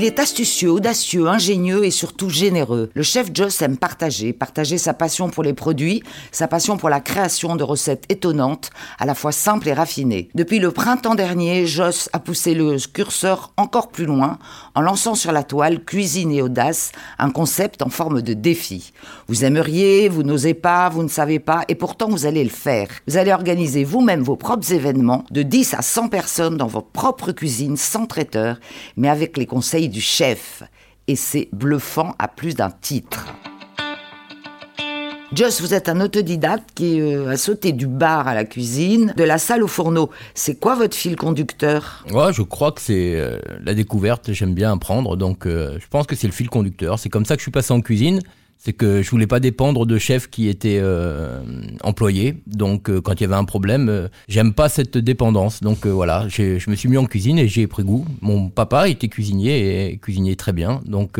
Il est astucieux, audacieux, ingénieux et surtout généreux. Le chef Joss aime partager, partager sa passion pour les produits, sa passion pour la création de recettes étonnantes, à la fois simples et raffinées. Depuis le printemps dernier, Joss a poussé le curseur encore plus loin en lançant sur la toile Cuisine et audace, un concept en forme de défi. Vous aimeriez, vous n'osez pas, vous ne savez pas, et pourtant vous allez le faire. Vous allez organiser vous-même vos propres événements de 10 à 100 personnes dans votre propre cuisine sans traiteur, mais avec les conseils du chef. Et c'est bluffant à plus d'un titre. Joss, vous êtes un autodidacte qui euh, a sauté du bar à la cuisine, de la salle au fourneau. C'est quoi votre fil conducteur? Ouais, je crois que c'est euh, la découverte. J'aime bien apprendre, donc euh, je pense que c'est le fil conducteur. C'est comme ça que je suis passé en cuisine c'est que je voulais pas dépendre de chefs qui étaient euh, employés. Donc euh, quand il y avait un problème, euh, j'aime pas cette dépendance. Donc voilà, je me suis mis en cuisine et j'ai pris goût. Mon papa était cuisinier et cuisinier très bien. Donc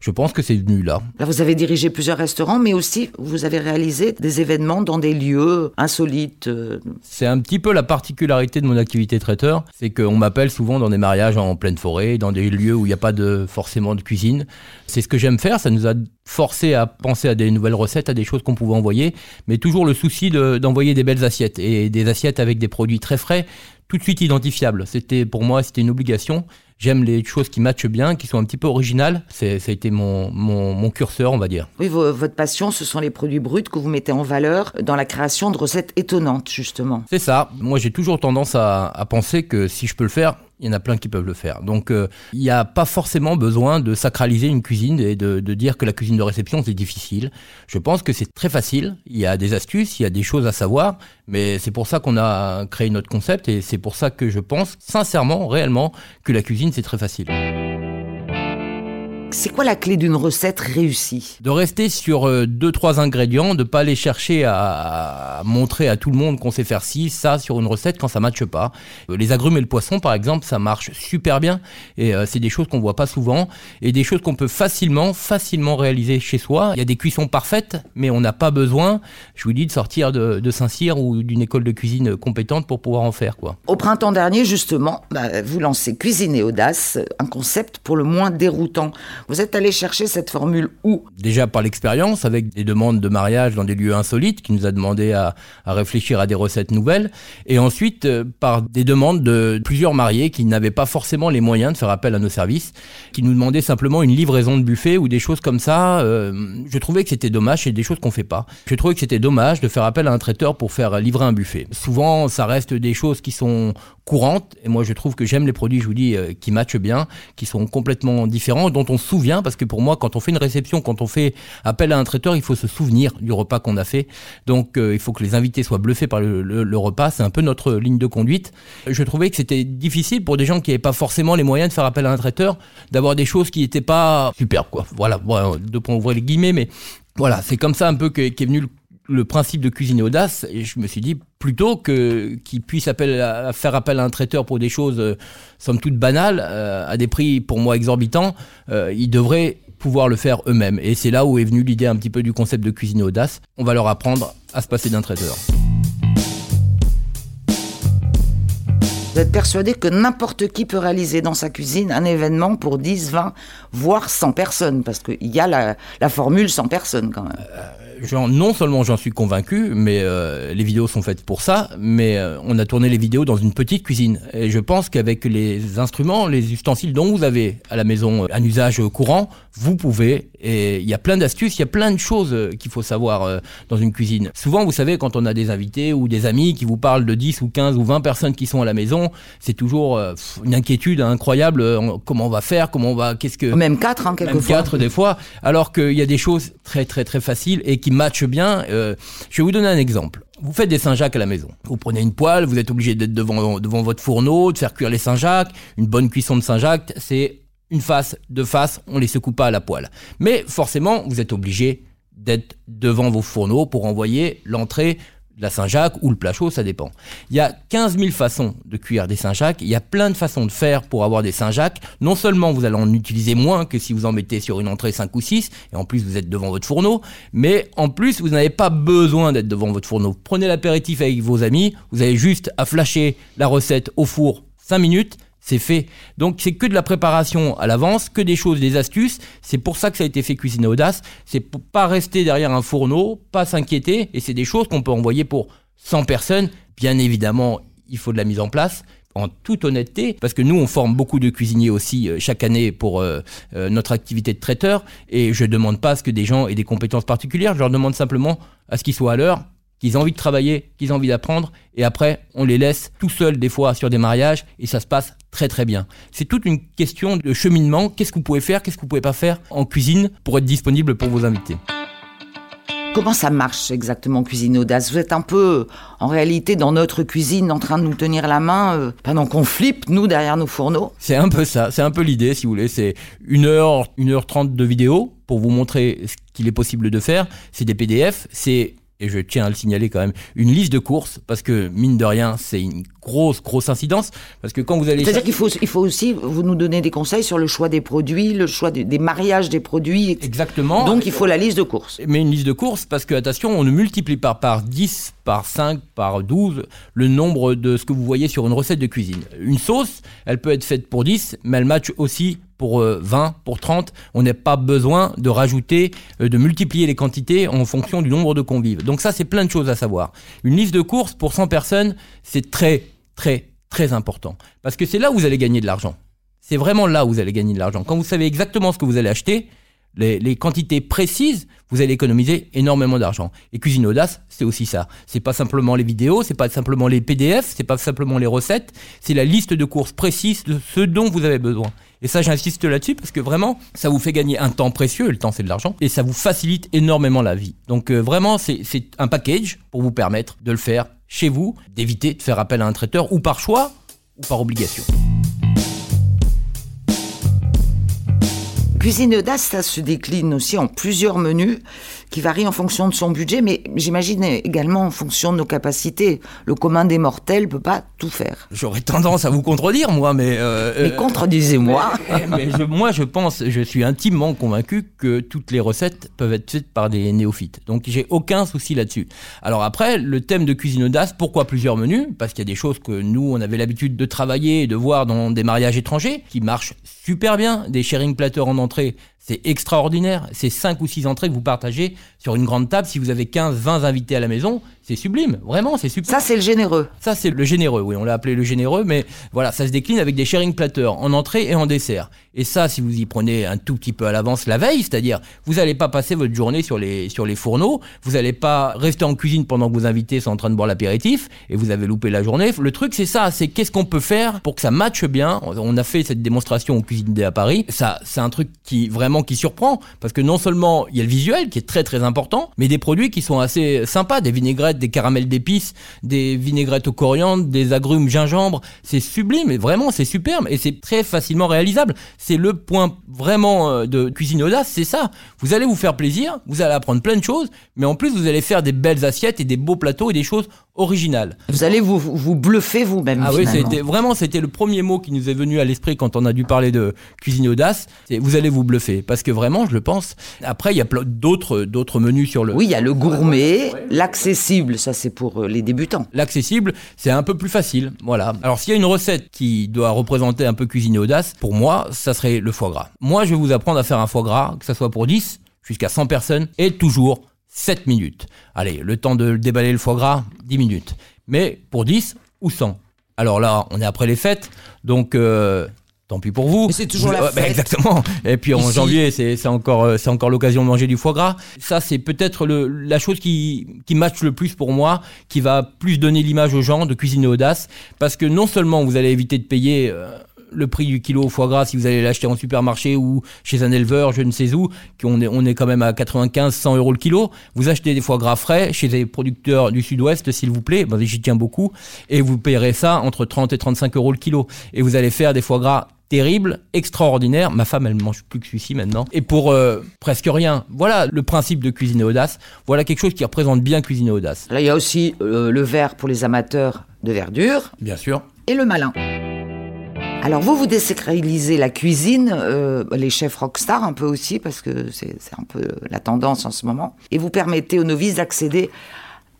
je pense que c'est venu là. Là, vous avez dirigé plusieurs restaurants, mais aussi vous avez réalisé des événements dans des lieux insolites. C'est un petit peu la particularité de mon activité traiteur, c'est qu'on m'appelle souvent dans des mariages en pleine forêt, dans des lieux où il n'y a pas de forcément de cuisine. C'est ce que j'aime faire. Ça nous a forcé à penser à des nouvelles recettes, à des choses qu'on pouvait envoyer, mais toujours le souci d'envoyer des belles assiettes et des assiettes avec des produits très frais, tout de suite identifiables. C'était pour moi, c'était une obligation. J'aime les choses qui matchent bien, qui sont un petit peu originales. Ça a été mon, mon, curseur, on va dire. Oui, votre passion, ce sont les produits bruts que vous mettez en valeur dans la création de recettes étonnantes, justement. C'est ça. Moi, j'ai toujours tendance à, à penser que si je peux le faire, il y en a plein qui peuvent le faire. Donc euh, il n'y a pas forcément besoin de sacraliser une cuisine et de, de dire que la cuisine de réception c'est difficile. Je pense que c'est très facile. Il y a des astuces, il y a des choses à savoir, mais c'est pour ça qu'on a créé notre concept et c'est pour ça que je pense sincèrement, réellement, que la cuisine c'est très facile. C'est quoi la clé d'une recette réussie De rester sur euh, deux trois ingrédients, de pas aller chercher à, montrer à tout le monde qu'on sait faire ci, ça sur une recette quand ça matche pas. Euh, les agrumes et le poisson par exemple, ça marche super bien et euh, c'est des choses qu'on voit pas souvent et des choses qu'on peut facilement facilement réaliser chez soi. Il y a des cuissons parfaites, mais on n'a pas besoin, je vous dis de sortir de, Saint-Cyr ou d'une école de cuisine compétente pour pouvoir en faire quoi. Au printemps dernier justement, bah, vous lancez Cuisine et audace, un concept pour le moins déroutant. Vous êtes allé chercher cette formule où? Déjà par l'expérience, avec des demandes de mariage dans des lieux insolites, qui nous a demandé à, réfléchir à des recettes nouvelles, et ensuite euh, par des demandes de plusieurs mariés qui n'avaient pas forcément les moyens de faire appel à nos services, qui nous demandaient simplement une livraison de buffet ou des choses comme ça. Euh, je trouvais que c'était dommage, c'est des choses qu'on fait pas. Je trouvais que c'était dommage de faire appel à un traiteur pour faire livrer un buffet. Souvent, ça reste des choses qui sont courantes, et moi je trouve que j'aime les produits, je vous dis, euh, qui matchent bien, qui sont complètement différents, dont on souvient, parce que pour moi, quand on fait une réception, quand on fait appel à un traiteur, il faut se souvenir du repas qu'on a fait. Donc euh, il faut que les invités soient bluffés par le, repas, c'est un peu notre ligne de conduite. Je trouvais que c'était difficile pour des gens qui n'avaient pas forcément les moyens de faire appel à un traiteur, d'avoir des choses qui n'étaient pas superbes, quoi. Voilà, bon, de pour ouvrir les guillemets, mais voilà, c'est comme ça un peu qu'est venu le le principe de cuisine audace, et je me suis dit plutôt que qu'ils puissent à, faire appel à un traiteur pour des choses euh, somme toute banales, euh, à des prix pour moi exorbitants, euh, ils devraient pouvoir le faire eux-mêmes. Et c'est là où est venue l'idée un petit peu du concept de cuisine audace. On va leur apprendre à se passer d'un traiteur. Vous êtes persuadé que n'importe qui peut réaliser dans sa cuisine un événement pour 10, 20, voire 100 personnes, parce qu'il y a la, la, formule 100 personnes quand même non seulement j'en suis convaincu, mais euh, les vidéos sont faites pour ça, mais euh, on a tourné les vidéos dans une petite cuisine. Et je pense qu'avec les instruments, les ustensiles dont vous avez à la maison euh, un usage courant, vous pouvez, et il y a plein d'astuces, il y a plein de choses qu'il faut savoir dans une cuisine. Souvent, vous savez, quand on a des invités ou des amis qui vous parlent de 10 ou 15 ou 20 personnes qui sont à la maison, c'est toujours une inquiétude incroyable, comment on va faire, comment on va, qu'est-ce que... Même 4, hein, quelquefois. Même 4 des fois, alors qu'il y a des choses très très très faciles et qui matchent bien. Euh, je vais vous donner un exemple. Vous faites des Saint-Jacques à la maison. Vous prenez une poêle, vous êtes obligé d'être devant, devant votre fourneau, de faire cuire les Saint-Jacques. Une bonne cuisson de Saint-Jacques, c'est une face, deux faces, on les secoue pas à la poêle. Mais forcément, vous êtes obligé d'être devant vos fourneaux pour envoyer l'entrée la Saint-Jacques ou le plat chaud, ça dépend. Il y a 15 000 façons de cuire des Saint-Jacques, il y a plein de façons de faire pour avoir des Saint-Jacques. Non seulement vous allez en utiliser moins que si vous en mettez sur une entrée 5 ou 6, et en plus vous êtes devant votre fourneau, mais en plus vous n'avez pas besoin d'être devant votre fourneau. Prenez l'apéritif avec vos amis, vous avez juste à flasher la recette au four 5 minutes, c'est fait. Donc c'est que de la préparation à l'avance, que des choses, des astuces. C'est pour ça que ça a été fait Cuisine Audace. C'est pour pas rester derrière un fourneau, pas s'inquiéter. Et c'est des choses qu'on peut envoyer pour 100 personnes. Bien évidemment, il faut de la mise en place en toute honnêteté, parce que nous, on forme beaucoup de cuisiniers aussi euh, chaque année pour euh, euh, notre activité de traiteur, et je ne demande pas à ce que des gens aient des compétences particulières, je leur demande simplement à ce qu'ils soient à l'heure, qu'ils aient envie de travailler, qu'ils aient envie d'apprendre, et après, on les laisse tout seuls des fois sur des mariages, et ça se passe très très bien. C'est toute une question de cheminement, qu'est-ce que vous pouvez faire, qu'est-ce que vous pouvez pas faire en cuisine pour être disponible pour vos invités? Comment ça marche exactement Cuisine Audace? Vous êtes un peu, en réalité, dans notre cuisine, en train de nous tenir la main euh, pendant qu'on flippe, nous, derrière nos fourneaux? C'est un peu ça, c'est un peu l'idée, si vous voulez. C'est une heure, une heure trente de vidéo pour vous montrer ce qu'il est possible de faire. C'est des PDF, c'est et je tiens à le signaler quand même, une liste de courses, parce que mine de rien, c'est une grosse, grosse incidence, parce que quand vous allez... C'est-à-dire qu'il faut, il faut aussi vous nous donner des conseils sur le choix des produits, le choix des, mariages des produits. Exactement. Donc il faut la liste de courses. Mais une liste de courses, parce que attention, on ne multiplie pas par 10, par 5, par 12 le nombre de ce que vous voyez sur une recette de cuisine. Une sauce, elle peut être faite pour 10, mais elle match aussi pour 20, euh, pour 30. On n'a pas besoin de rajouter, euh, de multiplier les quantités en fonction du nombre de convives. Donc ça, c'est plein de choses à savoir. Une liste de courses pour 100 personnes, c'est très, très, très important. Parce que c'est là où vous allez gagner de l'argent. C'est vraiment là où vous allez gagner de l'argent. Quand vous savez exactement ce que vous allez acheter, les, quantités précises, vous allez économiser énormément d'argent. Et Cuisine Audace, c'est aussi ça. C'est pas simplement les vidéos, c'est pas simplement les PDF, c'est pas simplement les recettes, c'est la liste de courses précises de ce dont vous avez besoin. Et ça, j'insiste là-dessus parce que vraiment, ça vous fait gagner un temps précieux, le temps c'est de l'argent, et ça vous facilite énormément la vie. Donc euh, vraiment, c'est un package pour vous permettre de le faire chez vous, d'éviter de faire appel à un traiteur ou par choix ou par obligation. Cuisine ça se décline aussi en plusieurs menus qui varient en fonction de son budget, mais j'imagine également en fonction de nos capacités. Le commun des mortels peut pas tout faire. J'aurais tendance à vous contredire, moi, mais... Euh, mais euh, contredisez-moi Mais, Moi, je pense, je suis intimement convaincu que toutes les recettes peuvent être faites par des néophytes. Donc, j'ai aucun souci là-dessus. Alors après, le thème de cuisine audace, pourquoi plusieurs menus? Parce qu'il y a des choses que nous, on avait l'habitude de travailler et de voir dans des mariages étrangers, qui marchent super bien. Des sharing platters en entrée, c'est extraordinaire. C'est 5 ou 6 entrées que vous partagez sur une grande table. Si vous avez 15, 20 invités à la maison, c'est sublime. Vraiment, c'est super. Ça, c'est le généreux. Ça, c'est le généreux, oui. On l'a appelé le généreux, mais voilà, ça se décline avec des sharing platters en entrée et en dessert. Et ça, si vous y prenez un tout petit peu à l'avance la veille, c'est-à-dire, vous n'allez pas passer votre journée sur les, sur les fourneaux, vous n'allez pas rester en cuisine pendant que vos invités sont en train de boire l'apéritif et vous avez loupé la journée. Le truc, c'est ça, c'est qu'est-ce qu'on peut faire pour que ça matche bien. On a fait cette démonstration au Cuisine Day à Paris. Ça, c'est un truc qui, vraiment, qui surprend parce que non seulement il y a le visuel qui est très très important, mais des produits qui sont assez sympas, des vinaigrettes, des caramels d'épices, des vinaigrettes au coriandre, des agrumes gingembre. C'est sublime et vraiment c'est superbe et c'est très facilement réalisable. C'est le point vraiment euh, de cuisine audace, c'est ça. Vous allez vous faire plaisir, vous allez apprendre plein de choses, mais en plus vous allez faire des belles assiettes et des beaux plateaux et des choses originales. Vous allez vous, vous bluffer vous-même. Ah oui, c'était vraiment c'était le premier mot qui nous est venu à l'esprit quand on a dû parler de cuisine audace. C'est vous allez vous bluffer parce que vraiment, je le pense. Après, il y a d'autres d'autres menus sur le. Oui, il y a le gourmet, l'accessible, ça c'est pour euh, les débutants. L'accessible, c'est un peu plus facile, voilà. Alors s'il y a une recette qui doit représenter un peu cuisine audace, pour moi, ça serait le foie gras. Moi, je vais vous apprendre à faire un foie gras, que ça soit pour 10 jusqu'à 100 personnes, et toujours 7 minutes. Allez, le temps de déballer le foie gras, 10 minutes. Mais pour 10 ou 100. Alors là, on est après les fêtes, donc euh, tant pis pour vous. c'est toujours la bah, fête. exactement. Et puis en janvier, c'est encore, euh, c'est encore l'occasion de manger du foie gras. Ça, c'est peut-être la chose qui, qui match le plus pour moi, qui va plus donner l'image aux gens de cuisiner audace, parce que non seulement vous allez éviter de payer euh, le prix du kilo au foie gras si vous allez l'acheter en supermarché ou chez un éleveur, je ne sais où, qu'on est, on est quand même à 95, 100 euros le kilo. Vous achetez des foie gras frais chez des producteurs du sud-ouest, s'il vous plaît, ben, j'y tiens beaucoup, et vous payerez ça entre 30 et 35 euros le kilo. Et vous allez faire des foie gras terribles, extraordinaires. Ma femme, elle ne mange plus que celui-ci maintenant. Et pour euh, presque rien. Voilà le principe de cuisiner audace. Voilà quelque chose qui représente bien cuisiner audace. Là, il y a aussi euh, le verre pour les amateurs de verdure. Bien sûr. Et le malin. Alors vous, vous désacralisez la cuisine, euh, les chefs rockstar un peu aussi, parce que c'est un peu la tendance en ce moment, et vous permettez aux novices d'accéder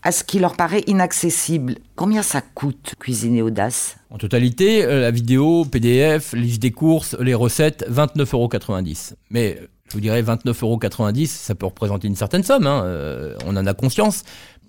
à ce qui leur paraît inaccessible. Combien ça coûte cuisiner audace? En totalité, euh, la vidéo, PDF, liste des courses, les recettes, 29,90 euros. Mais je vous dirais 29,90 euros, ça peut représenter une certaine somme, hein, euh, on en a conscience.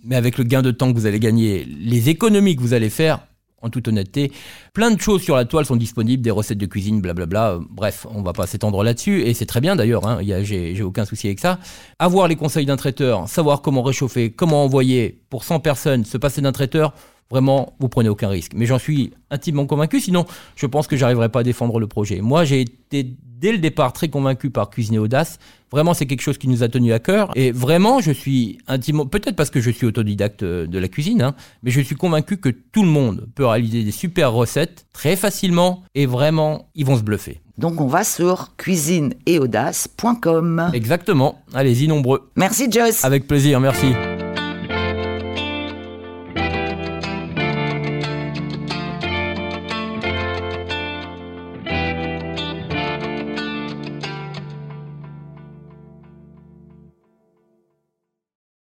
Mais avec le gain de temps que vous allez gagner, les économies que vous allez faire, en toute honnêteté. Plein de choses sur la toile sont disponibles, des recettes de cuisine, blablabla. Bref, on va pas s'étendre là-dessus, et c'est très bien d'ailleurs, hein, j'ai aucun souci avec ça. Avoir les conseils d'un traiteur, savoir comment réchauffer, comment envoyer pour 100 personnes, se passer d'un traiteur, vraiment, vous prenez aucun risque. Mais j'en suis intimement convaincu, sinon je pense que j'arriverai pas à défendre le projet. Moi, j'ai été dès le départ très convaincu par Cuisiner Audace. Vraiment, c'est quelque chose qui nous a tenu à cœur. Et vraiment, je suis intimement, peut-être parce que je suis autodidacte euh, de la cuisine, hein, mais je suis convaincu que tout le monde peut réaliser des super recettes très facilement et vraiment, ils vont se bluffer. Donc on va sur cuisineetaudace.com. Exactement. Allez-y nombreux. Merci Joss. Avec plaisir, merci.